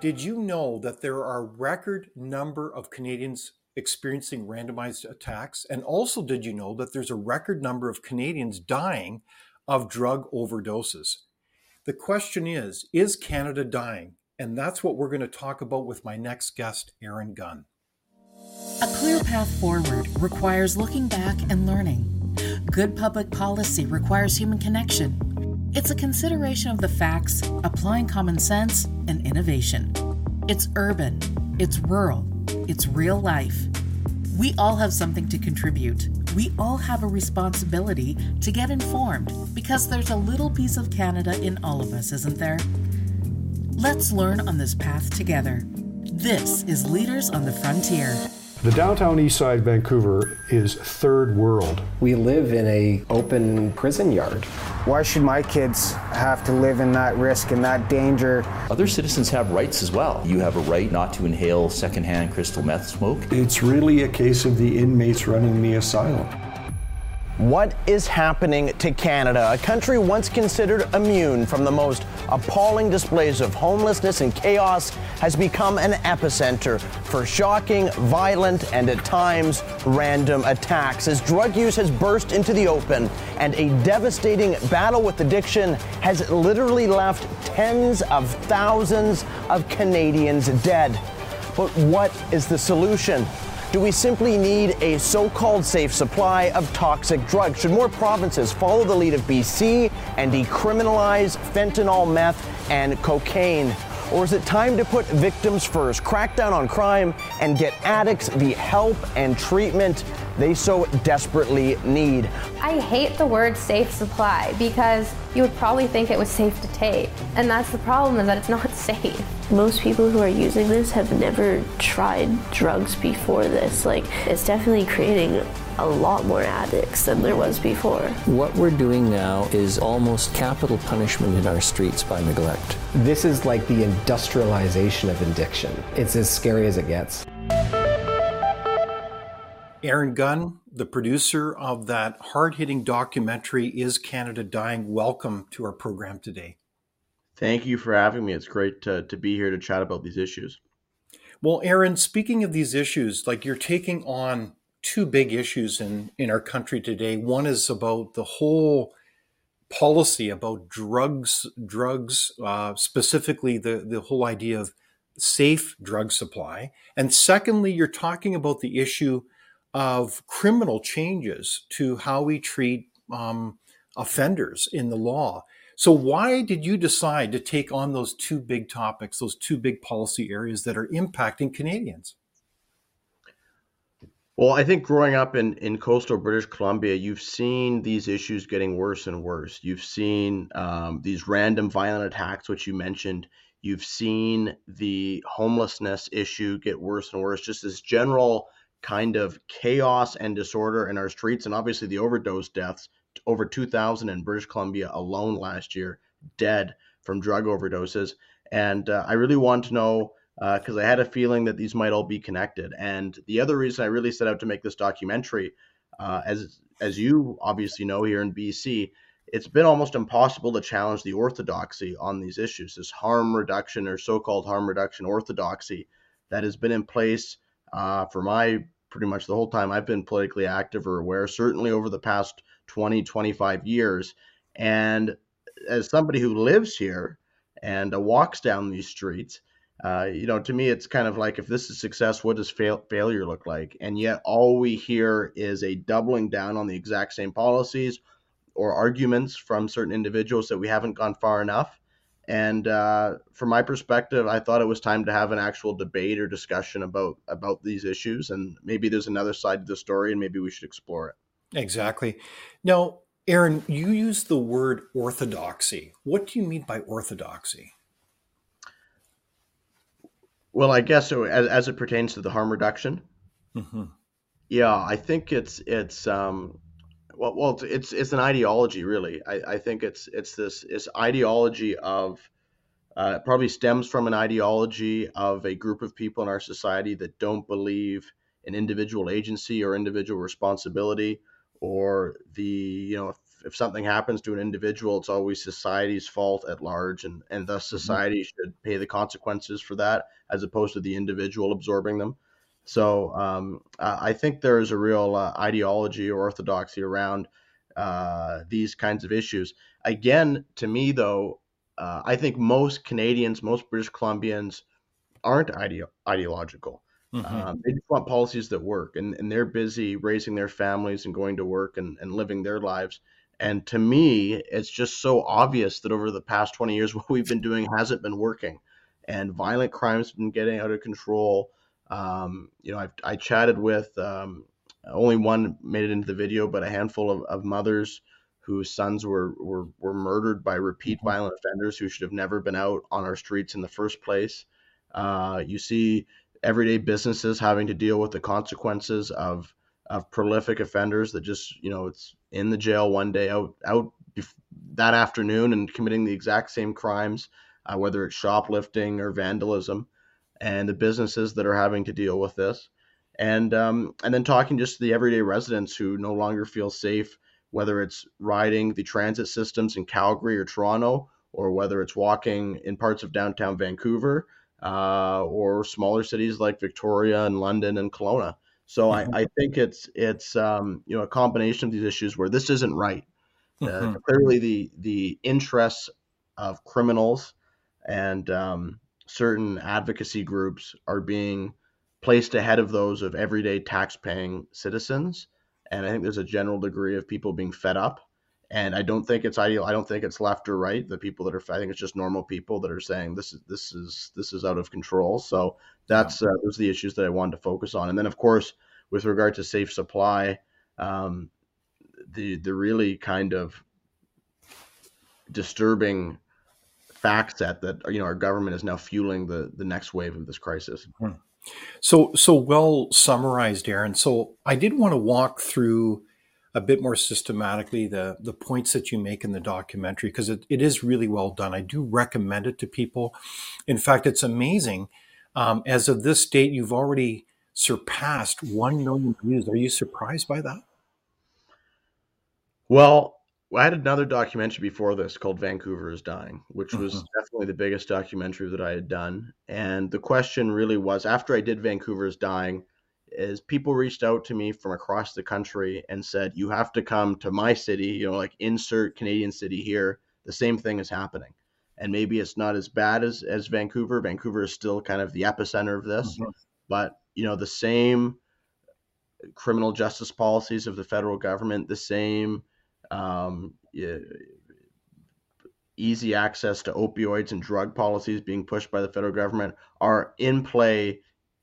Did you know that there are record number of Canadians experiencing randomized attacks? And also, did you know that there's a record number of Canadians dying of drug overdoses? The question is Is Canada dying? And that's what we're going to talk about with my next guest, Aaron Gunn. A clear path forward requires looking back and learning. Good public policy requires human connection. It's a consideration of the facts, applying common sense, and innovation. It's urban, it's rural, it's real life. We all have something to contribute. We all have a responsibility to get informed because there's a little piece of Canada in all of us, isn't there? Let's learn on this path together. This is Leaders on the Frontier. The downtown east side Vancouver is third world. We live in a open prison yard. Why should my kids have to live in that risk and that danger? Other citizens have rights as well. You have a right not to inhale secondhand crystal meth smoke. It's really a case of the inmates running the asylum. What is happening to Canada, a country once considered immune from the most appalling displays of homelessness and chaos, has become an epicenter for shocking, violent, and at times random attacks as drug use has burst into the open and a devastating battle with addiction has literally left tens of thousands of Canadians dead. But what is the solution? Do we simply need a so called safe supply of toxic drugs? Should more provinces follow the lead of BC and decriminalize fentanyl, meth, and cocaine? Or is it time to put victims first, crack down on crime, and get addicts the help and treatment they so desperately need? I hate the word safe supply because you would probably think it was safe to take. And that's the problem is that it's not safe. Most people who are using this have never tried drugs before this. Like, it's definitely creating a lot more addicts than there was before. What we're doing now is almost capital punishment in our streets by neglect. This is like the industrialization of addiction. It's as scary as it gets. Aaron Gunn, the producer of that hard hitting documentary, Is Canada Dying? Welcome to our program today. Thank you for having me. It's great to, to be here to chat about these issues. Well, Aaron, speaking of these issues, like you're taking on two big issues in, in our country today. One is about the whole policy about drugs, drugs, uh, specifically the, the whole idea of safe drug supply. And secondly, you're talking about the issue of criminal changes to how we treat um, offenders in the law. So, why did you decide to take on those two big topics, those two big policy areas that are impacting Canadians? Well, I think growing up in, in coastal British Columbia, you've seen these issues getting worse and worse. You've seen um, these random violent attacks, which you mentioned. You've seen the homelessness issue get worse and worse. Just this general kind of chaos and disorder in our streets, and obviously the overdose deaths. Over 2,000 in British Columbia alone last year, dead from drug overdoses. And uh, I really want to know because uh, I had a feeling that these might all be connected. And the other reason I really set out to make this documentary, uh, as as you obviously know here in BC, it's been almost impossible to challenge the orthodoxy on these issues. This harm reduction or so-called harm reduction orthodoxy that has been in place uh, for my pretty much the whole time I've been politically active or aware, certainly over the past 20, 25 years. And as somebody who lives here and walks down these streets, uh, you know, to me, it's kind of like if this is success, what does fail- failure look like? And yet, all we hear is a doubling down on the exact same policies or arguments from certain individuals that we haven't gone far enough. And uh, from my perspective, I thought it was time to have an actual debate or discussion about about these issues. And maybe there's another side to the story, and maybe we should explore it. Exactly. Now, Aaron, you use the word orthodoxy. What do you mean by orthodoxy? Well, I guess so. As, as it pertains to the harm reduction, mm-hmm. yeah, I think it's it's um, well, well, it's it's, an ideology, really. I, I think it's it's this this ideology of uh, probably stems from an ideology of a group of people in our society that don't believe in individual agency or individual responsibility or the you know if something happens to an individual, it's always society's fault at large, and and thus Mm-hmm. society should pay the consequences for that, as opposed to the individual absorbing them. So um, I think there is a real uh, ideology or orthodoxy around uh, these kinds of issues. Again, to me though, uh, I think most Canadians, most British Columbians, aren't ideo- ideological. Mhm. Um, they just want policies that work, and, and they're busy raising their families and going to work and, and living their lives. And to me, it's just so obvious that over the past 20 years, what we've been doing hasn't been working. And violent crimes been getting out of control. Um, you know, I've, I chatted with um, only one made it into the video, but a handful of, of mothers whose sons were, were, were murdered by repeat violent offenders who should have never been out on our streets in the first place. Uh, you see everyday businesses having to deal with the consequences of of prolific offenders that just you know it's in the jail one day out out that afternoon and committing the exact same crimes uh, whether it's shoplifting or vandalism and the businesses that are having to deal with this and um, and then talking just to the everyday residents who no longer feel safe whether it's riding the transit systems in Calgary or Toronto or whether it's walking in parts of downtown Vancouver uh, or smaller cities like Victoria and London and Kelowna. So I, I think it's it's um, you know a combination of these issues where this isn't right. Uh, Mhm. clearly, the the interests of criminals and um, certain advocacy groups are being placed ahead of those of everyday tax-paying citizens, and I think there's a general degree of people being fed up. And I don't think it's ideal. I don't think it's left or right. The people that are, I think it's just normal people that are saying this is this is this is out of control. So that's uh, those are the issues that I wanted to focus on. And then, of course, with regard to safe supply, um, the the really kind of disturbing fact set that you know our government is now fueling the the next wave of this crisis. So, so well summarized, Aaron. So, I did want to walk through a bit more systematically the the points that you make in the documentary because it, it is really well done. I do recommend it to people. In fact, it's amazing. Um, as of this date, you've already surpassed one million views. Are you surprised by that? Well, I had another documentary before this called Vancouver is Dying, which was Mhm. definitely the biggest documentary that I had done. And the question really was after I did Vancouver is Dying, is people reached out to me from across the country and said, You have to come to my city, you know, like insert Canadian city here. The same thing is happening. And maybe it's not as bad as, as Vancouver. Vancouver is still kind of the epicenter of this. Mhm. But, you know, the same criminal justice policies of the federal government, the same um, easy access to opioids and drug policies being pushed by the federal government are in play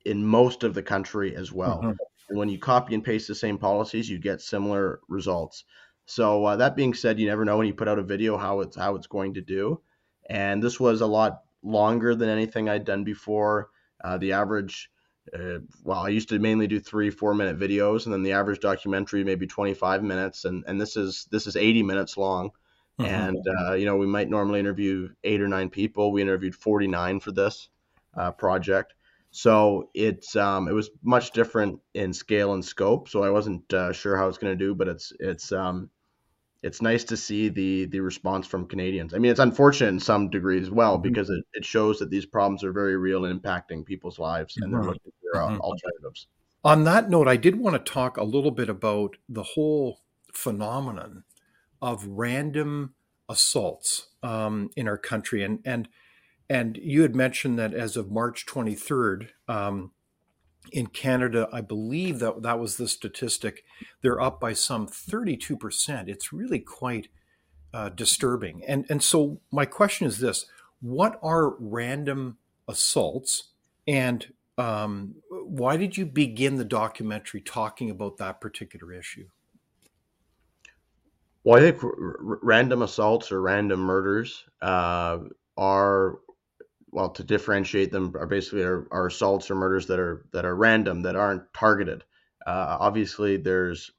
in most of the country as well. Mhm. And when you copy and paste the same policies, you get similar results. So uh, that being said, you never know when you put out a video how it's how it's going to do. And this was a lot longer than anything I'd done before. Uh, the average uh, well, I used to mainly do three, four minute videos, and then the average documentary maybe 25 minutes, and and this is this is 80 minutes long. Mhm. And uh, you know, we might normally interview eight or nine people. We interviewed 49 for this uh, project, so it's um, it was much different in scale and scope. So I wasn't uh, sure how it's going to do, but it's it's um, it's nice to see the the response from Canadians. I mean, it's unfortunate in some degree as well Mhm. because it, it shows that these problems are very real and impacting people's lives, and they're looking for uh, Mhm. alternatives. On that note, I did want to talk a little bit about the whole phenomenon of random assaults um, in our country, and and and you had mentioned that as of March 23rd um, in Canada, I believe that that was the statistic. They're up by some 32 percent. It's really quite uh, disturbing. And and so my question is this: What are random assaults, and um, why did you begin the documentary talking about that particular issue? Well, I think r- random assaults or random murders uh, are well to differentiate them are basically are, are assaults or murders that are that are random that aren't targeted. Uh, obviously, there's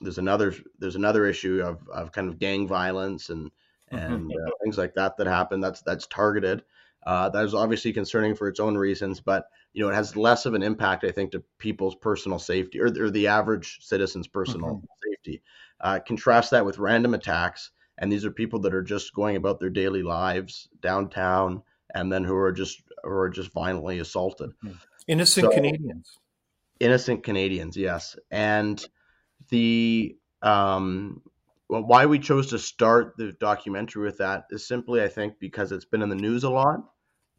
there's another there's another issue of, of kind of gang violence and and uh, things like that that happen. That's that's targeted. Uh, that is obviously concerning for its own reasons, but you know it has less of an impact, I think, to people's personal safety or, or the average citizen's personal Mhm. safety safety. Uh, contrast that with random attacks, and these are people that are just going about their daily lives downtown, and then who are just who are just violently assaulted. Hmm. Innocent so, Canadians. Innocent Canadians, yes, and the um, well, why we chose to start the documentary with that is simply, I think, because it's been in the news a lot,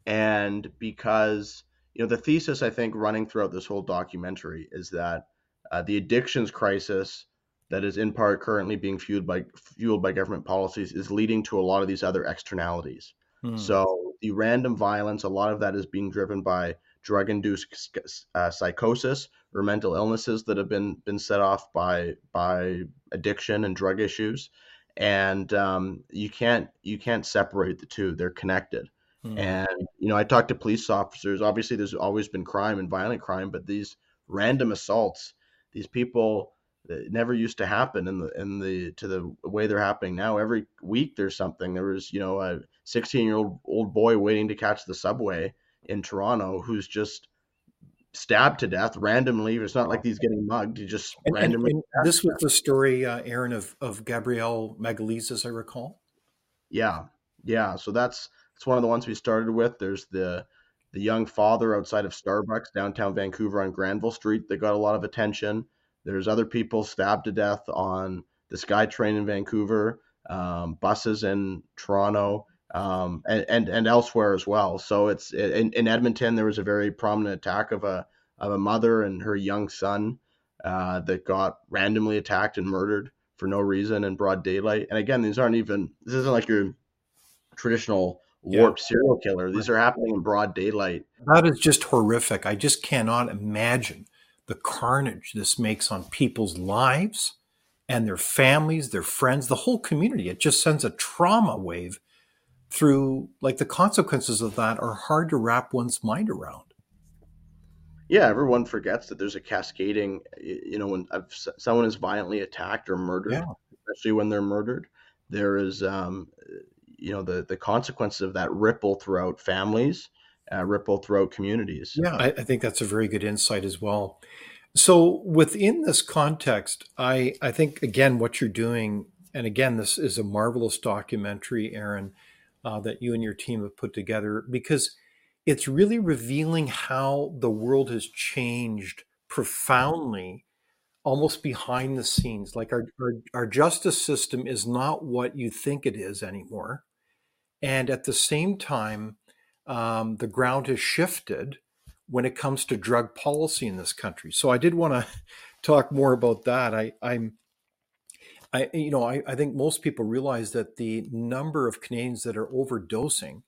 and because you know the thesis I think running throughout this whole documentary is that uh, the addictions crisis that is in part currently being fueled by fueled by government policies is leading to a lot of these other externalities. Hmm. So the random violence, a lot of that is being driven by drug-induced uh, psychosis or mental illnesses that have been been set off by by addiction and drug issues, and um, you can't you can't separate the two; they're connected. Mm. And you know, I talked to police officers. Obviously, there's always been crime and violent crime, but these random assaults, these people it never used to happen in the in the to the way they're happening now. Every week there's something. There was you know a 16 year old old boy waiting to catch the subway in Toronto who's just stabbed to death randomly. It's not like he's getting mugged. He just and, randomly. And, and this was the story, uh, Aaron, of of Gabriel Magalhaes, as I recall. Yeah, yeah. So that's that's one of the ones we started with. There's the the young father outside of Starbucks downtown Vancouver on Granville Street that got a lot of attention. There's other people stabbed to death on the SkyTrain in Vancouver, um, buses in Toronto um, and, and, and elsewhere as well. So it's in, in, Edmonton there was a very prominent attack of a of a mother and her young son uh, that got randomly attacked and murdered for no reason in broad daylight. And again, these aren't even this isn't like your traditional warped yeah. serial killer. These are happening in broad daylight. That is just horrific. I just cannot imagine the carnage this makes on people's lives and their families, their friends, the whole community. It just sends a trauma wave through like the consequences of that are hard to wrap one's mind around yeah everyone forgets that there's a cascading you know when someone is violently attacked or murdered yeah. especially when they're murdered there is um, you know the the consequences of that ripple throughout families uh, ripple throughout communities. Yeah I, I think that's a very good insight as well. So within this context i i think again what you're doing and again this is a marvelous documentary aaron uh, that you and your team have put together because it's really revealing how the world has changed profoundly almost behind the scenes. Like our, our, our justice system is not what you think it is anymore. And at the same time um, the ground has shifted when it comes to drug policy in this country so i did want to talk more about that I, i'm I, you know, I, I think most people realize that the number of Canadians that are overdosing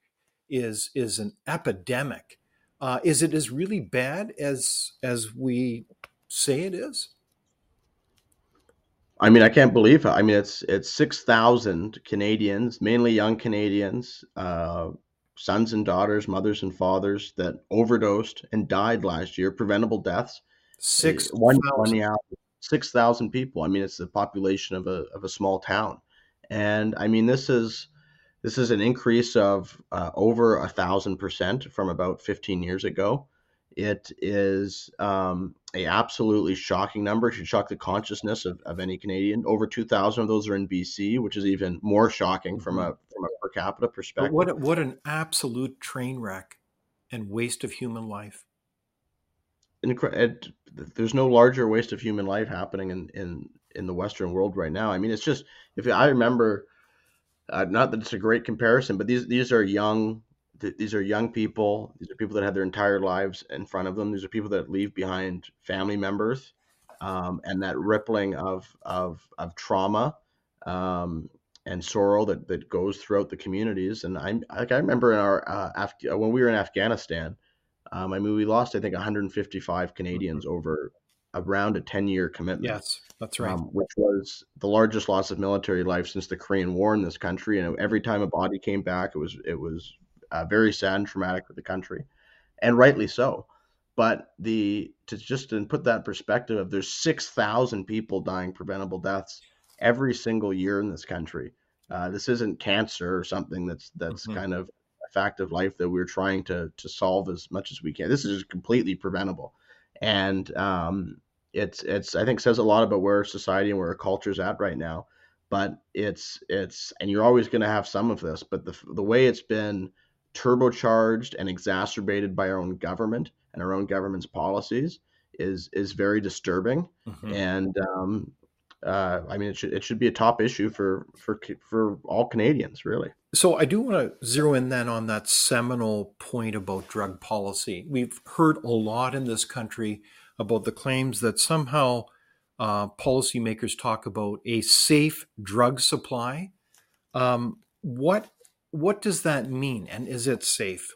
is is an epidemic. Uh, is it as really bad as as we say it is? I mean, I can't believe it. I mean, it's it's six thousand Canadians, mainly young Canadians, uh, sons and daughters, mothers and fathers that overdosed and died last year, preventable deaths. Six one, one yeah, six thousand people. I mean, it's the population of a of a small town, and I mean this is this is an increase of uh, over a thousand percent from about fifteen years ago. It is um, a absolutely shocking number. It should shock the consciousness of, of any Canadian. Over two thousand of those are in BC, which is even more shocking from a from a per capita perspective. But what what an absolute train wreck and waste of human life it, there's no larger waste of human life happening in, in, in the Western world right now. I mean, it's just if I remember, uh, not that it's a great comparison, but these these are young these are young people. These are people that have their entire lives in front of them. These are people that leave behind family members, um, and that rippling of of of trauma um, and sorrow that that goes throughout the communities. And I like I remember in our uh, Af- when we were in Afghanistan um, I mean, we lost, I think, 155 Canadians mm-hmm. over around a 10 year commitment. Yes, that's right. Um, which was the largest loss of military life since the Korean War in this country. And every time a body came back, it was it was uh, very sad and traumatic for the country, and rightly so. But the to just to put that perspective of there's 6,000 people dying preventable deaths every single year in this country. Uh, this isn't cancer or something that's that's mm-hmm. kind of a fact of life that we're trying to to solve as much as we can. This is completely preventable, and um, it's it's I think says a lot about where society and where our culture is at right now. But it's it's and you're always going to have some of this, but the the way it's been turbocharged and exacerbated by our own government and our own government's policies is is very disturbing. Mm-hmm. And um, uh, I mean, it should it should be a top issue for for for all Canadians, really. So I do want to zero in then on that seminal point about drug policy. We've heard a lot in this country about the claims that somehow uh, policymakers talk about a safe drug supply. Um, what what does that mean, and is it safe?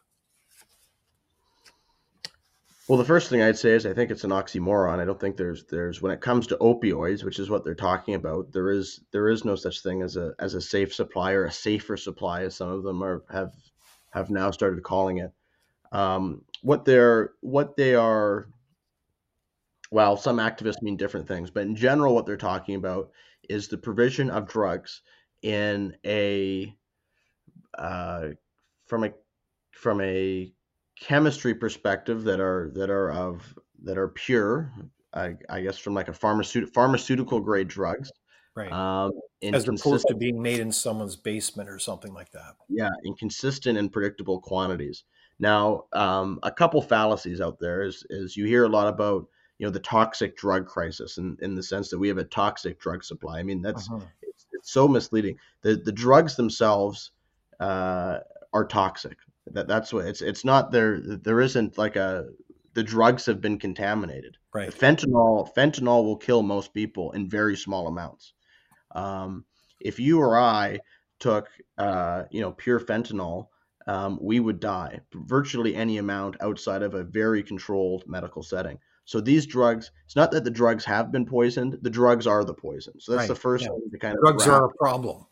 Well, the first thing I'd say is I think it's an oxymoron. I don't think there's there's when it comes to opioids, which is what they're talking about, there is there is no such thing as a as a safe supply or a safer supply, as some of them are have have now started calling it. Um, what they're what they are well, some activists mean different things, but in general, what they're talking about is the provision of drugs in a uh, from a from a chemistry perspective that are that are of that are pure, I, I guess from like a pharmaceutical pharmaceutical grade drugs, right? Um, As opposed to being made in someone's basement or something like that. Yeah, in consistent and predictable quantities. Now, um, a couple fallacies out there is is you hear a lot about you know the toxic drug crisis in, in the sense that we have a toxic drug supply. I mean that's uh-huh. it's, it's, so misleading. The the drugs themselves uh, are toxic. That that's what it's it's not there. There isn't like a the drugs have been contaminated. Right. Fentanyl fentanyl will kill most people in very small amounts. Um, if you or I took uh, you know pure fentanyl, um, we would die virtually any amount outside of a very controlled medical setting. So these drugs, it's not that the drugs have been poisoned; the drugs are the poison. So that's right. the first yeah. thing to kind of drugs are a problem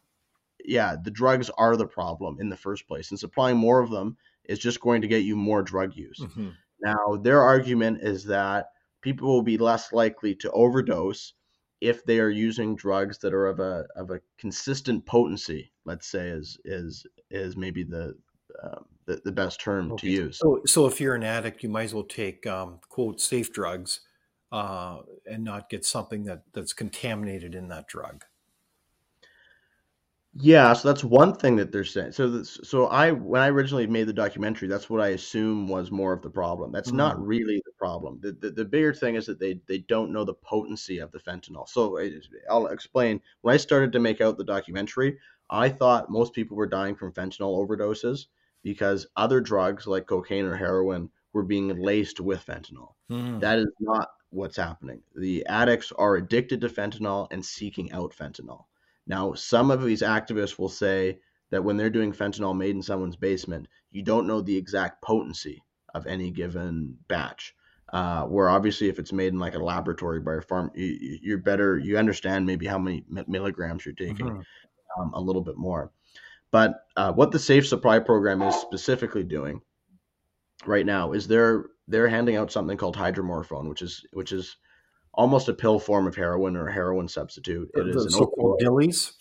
yeah, the drugs are the problem in the first place, and supplying more of them is just going to get you more drug use. Mm-hmm. Now, their argument is that people will be less likely to overdose if they are using drugs that are of a of a consistent potency. Let's say is is is maybe the uh, the, the, best term okay. to use. So, so if you're an addict, you might as well take um, quote safe drugs uh, and not get something that that's contaminated in that drug. Yeah, so that's one thing that they're saying. So, this, so I when I originally made the documentary, that's what I assume was more of the problem. That's not mm-hmm. really the problem. The, the the bigger thing is that they they don't know the potency of the fentanyl. So I'll explain. When I started to make out the documentary, I thought most people were dying from fentanyl overdoses because other drugs like cocaine or heroin were being laced with fentanyl. Mm. That is not what's happening. The addicts are addicted to fentanyl and seeking out fentanyl. Now, some of these activists will say that when they're doing fentanyl made in someone's basement, you don't know the exact potency of any given batch. Uh, where obviously, if it's made in like a laboratory by a farm, you, are better. You understand maybe how many milligrams you're taking, mm-hmm. um, a little bit more. But uh, what the Safe Supply Program is specifically doing right now is they're they're handing out something called hydromorphone, which is which is almost a pill form of heroin or a heroin substitute. It is an so-called dillies.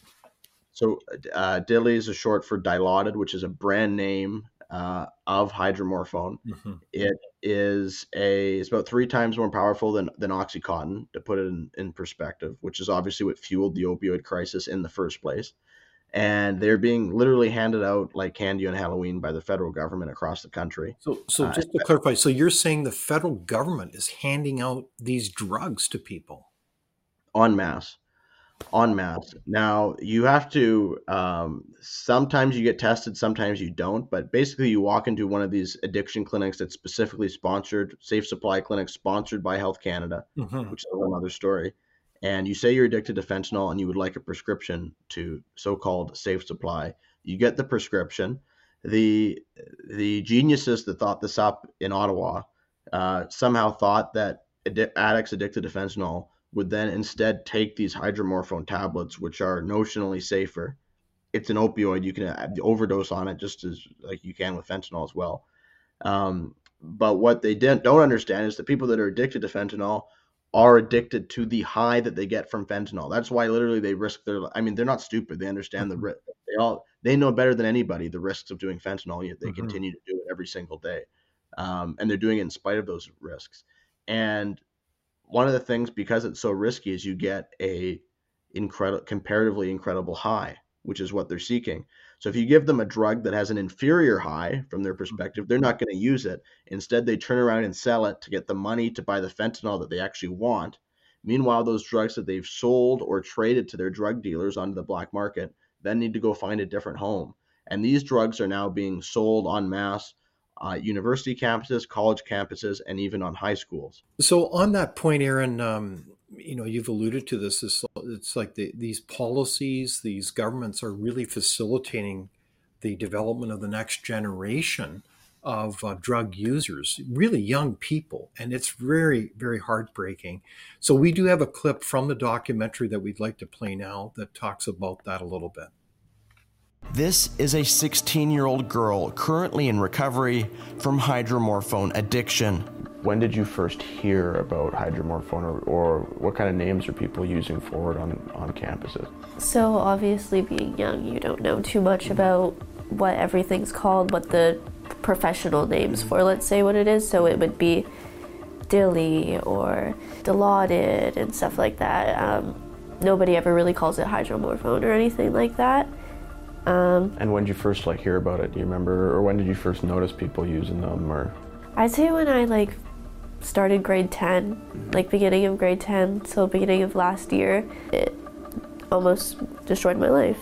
So uh, dillies is short for dilaudid, which is a brand name uh, of hydromorphone. Mm-hmm. It is a it's about three times more powerful than than oxycontin, to put it in, in perspective, which is obviously what fueled the opioid crisis in the first place and they're being literally handed out like candy on Halloween by the federal government across the country. So, so uh, just to clarify, so you're saying the federal government is handing out these drugs to people en masse, en masse. Now you have to. Um, sometimes you get tested, sometimes you don't. But basically, you walk into one of these addiction clinics that's specifically sponsored, Safe Supply clinics sponsored by Health Canada, mm-hmm. which is a whole other story and you say you're addicted to fentanyl and you would like a prescription to so-called safe supply. You get the prescription. The the geniuses that thought this up in ottawa uh, somehow thought that addicts addicted to fentanyl would then instead take these hydromorphone tablets which are notionally safer. It's an opioid. You can overdose on it just as like you can with fentanyl as well. Um, but what they don't understand is the people that are addicted to fentanyl are addicted to the high that they get from fentanyl. That's why literally they risk their. I mean, they're not stupid. They understand mm-hmm. the risk. They all they know better than anybody the risks of doing fentanyl. Yet they mm-hmm. continue to do it every single day, um, and they're doing it in spite of those risks. And one of the things because it's so risky is you get a incredible comparatively incredible high, which is what they're seeking. So if you give them a drug that has an inferior high from their perspective, they're not going to use it. Instead, they turn around and sell it to get the money to buy the fentanyl that they actually want. Meanwhile, those drugs that they've sold or traded to their drug dealers onto the black market then need to go find a different home. And these drugs are now being sold en masse uh, university campuses, college campuses, and even on high schools. So, on that point, Aaron, um, you know, you've alluded to this. It's, like the, these policies, these governments are really facilitating the development of the next generation of uh, drug users, really young people. And it's very, very heartbreaking. So, we do have a clip from the documentary that we'd like to play now that talks about that a little bit. This is a 16 year old girl currently in recovery from hydromorphone addiction. When did you first hear about hydromorphone, or, or what kind of names are people using for it on, on campuses? So, obviously, being young, you don't know too much about what everything's called, what the professional names for, let's say, what it is. So, it would be dilly or dilaudid and stuff like that. Um, nobody ever really calls it hydromorphone or anything like that. Um, and when did you first like hear about it? Do you remember, or when did you first notice people using them? Or I'd say when I like started grade 10, like beginning of grade 10, so beginning of last year, it almost destroyed my life.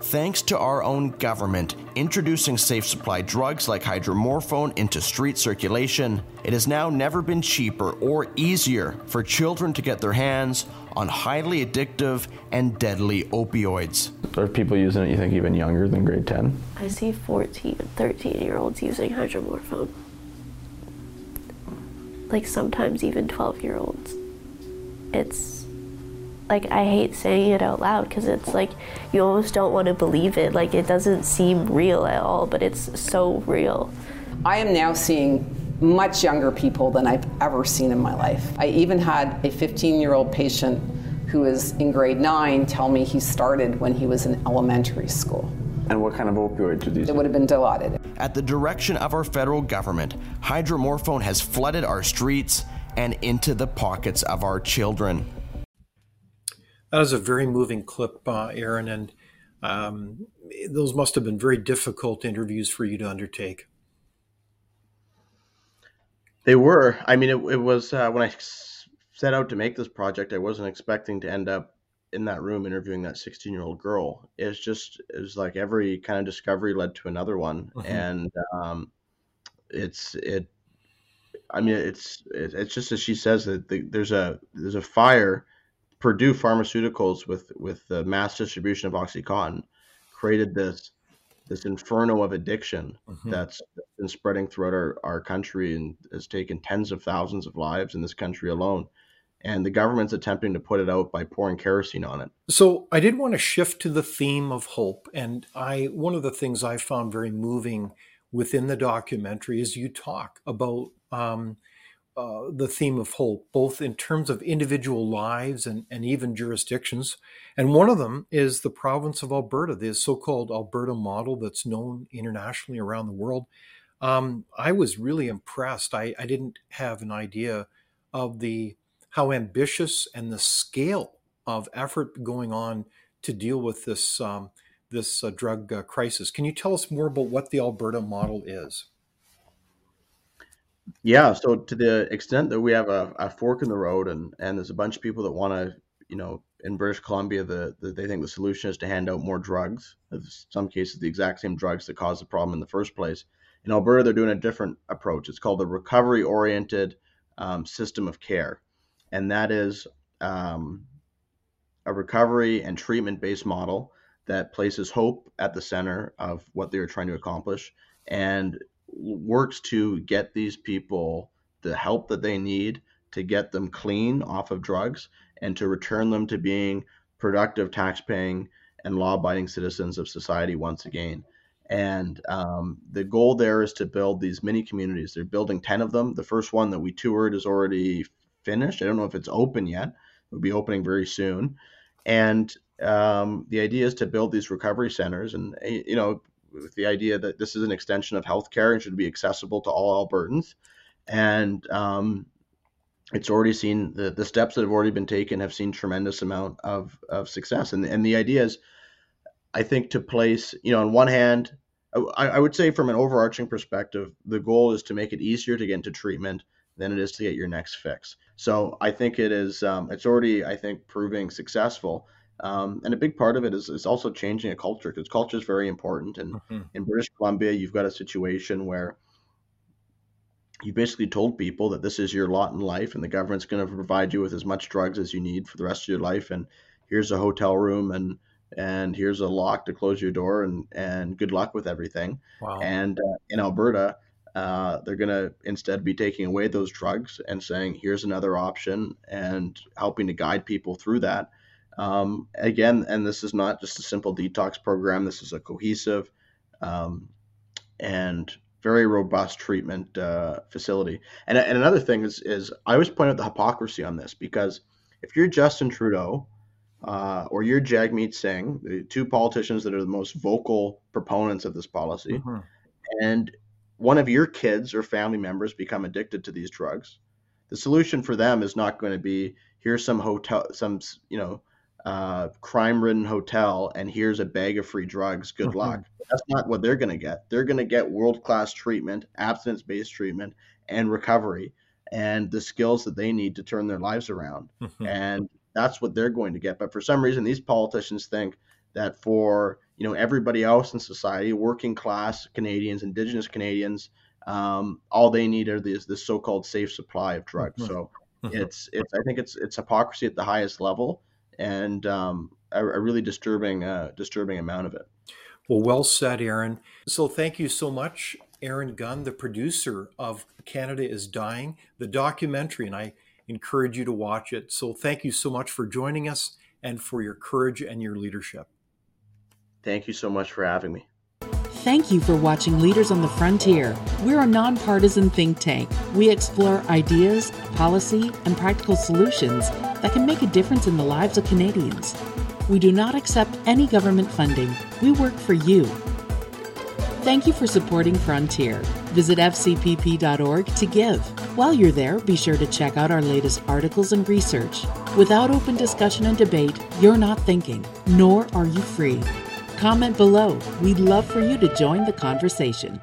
Thanks to our own government introducing safe supply drugs like hydromorphone into street circulation, it has now never been cheaper or easier for children to get their hands on highly addictive and deadly opioids. Are people using it, you think, even younger than grade 10? I see 14 and 13 year olds using hydromorphone. Like sometimes even 12 year olds. It's like I hate saying it out loud because it's like you almost don't want to believe it. Like it doesn't seem real at all, but it's so real. I am now seeing much younger people than I've ever seen in my life. I even had a 15 year old patient who is in grade nine tell me he started when he was in elementary school. And what kind of opioids are these? It would have been Dilaudid. At the direction of our federal government, hydromorphone has flooded our streets and into the pockets of our children. That is a very moving clip, uh, Aaron, and um, those must have been very difficult interviews for you to undertake. They were. I mean, it, it was uh, when I set out to make this project, I wasn't expecting to end up in that room interviewing that 16 year old girl. It's just, it was like every kind of discovery led to another one. Mm-hmm. And um, it's, it, I mean, it's, it's just as she says that the, there's a, there's a fire. Purdue Pharmaceuticals with, with the mass distribution of OxyContin created this this inferno of addiction mm-hmm. that's been spreading throughout our, our country and has taken tens of thousands of lives in this country alone. And the government's attempting to put it out by pouring kerosene on it. So I did want to shift to the theme of hope. And I one of the things I found very moving within the documentary is you talk about um, uh, the theme of hope, both in terms of individual lives and, and even jurisdictions. And one of them is the province of Alberta, the so called Alberta model that's known internationally around the world. Um, I was really impressed. I, I didn't have an idea of the how ambitious and the scale of effort going on to deal with this um, this uh, drug uh, crisis. Can you tell us more about what the Alberta model is? Yeah, so to the extent that we have a, a fork in the road, and and there's a bunch of people that want to, you know, in British Columbia, the, the they think the solution is to hand out more drugs. In some cases, the exact same drugs that caused the problem in the first place. In Alberta, they're doing a different approach. It's called the recovery-oriented um, system of care, and that is um, a recovery and treatment-based model that places hope at the center of what they are trying to accomplish and works to get these people the help that they need to get them clean off of drugs and to return them to being productive, tax-paying, and law-abiding citizens of society once again. And um, the goal there is to build these mini communities. They're building 10 of them. The first one that we toured is already finished. I don't know if it's open yet. It'll be opening very soon. And um, the idea is to build these recovery centers. And, eh, you know, with the idea that this is an extension of healthcare and should be accessible to all Albertans. And um, it's already seen the, the steps that have already been taken have seen tremendous amount of, of success. And, and the idea is, I think, to place, you know, on one hand, I, I would say from an overarching perspective, the goal is to make it easier to get into treatment than it is to get your next fix. So I think it is, um, it's already, I think, proving successful. Um, and a big part of it is, is also changing a culture because culture is very important. And mm-hmm. in British Columbia, you've got a situation where you basically told people that this is your lot in life and the government's going to provide you with as much drugs as you need for the rest of your life and here's a hotel room and and here's a lock to close your door and and good luck with everything wow. and uh, in alberta uh, they're going to instead be taking away those drugs and saying here's another option and helping to guide people through that um, again and this is not just a simple detox program this is a cohesive um, and very robust treatment uh, facility. And, and another thing is, is I always point out the hypocrisy on this because if you're Justin Trudeau uh, or you're Jagmeet Singh, the two politicians that are the most vocal proponents of this policy, mm-hmm. and one of your kids or family members become addicted to these drugs, the solution for them is not going to be here's some hotel, some you know uh, crime ridden hotel and here's a bag of free drugs. Good mm-hmm. luck. That's not what they're going to get. They're going to get world class treatment, abstinence based treatment, and recovery, and the skills that they need to turn their lives around. Mm-hmm. And that's what they're going to get. But for some reason, these politicians think that for you know everybody else in society, working class Canadians, Indigenous Canadians, um, all they need are this this so-called safe supply of drugs. Mm-hmm. So mm-hmm. it's it's I think it's it's hypocrisy at the highest level and um, a, a, really disturbing uh, disturbing amount of it. Well, well said, Aaron. So thank you so much, Aaron Gunn, the producer of Canada is Dying, the documentary, and I encourage you to watch it. So thank you so much for joining us and for your courage and your leadership. Thank you so much for having me. Thank you for watching Leaders on the Frontier. We're a nonpartisan think tank. We explore ideas, policy, and practical solutions that can make a difference in the lives of Canadians. We do not accept any government funding. We work for you. Thank you for supporting Frontier. Visit fcpp.org to give. While you're there, be sure to check out our latest articles and research. Without open discussion and debate, you're not thinking, nor are you free. Comment below. We'd love for you to join the conversation.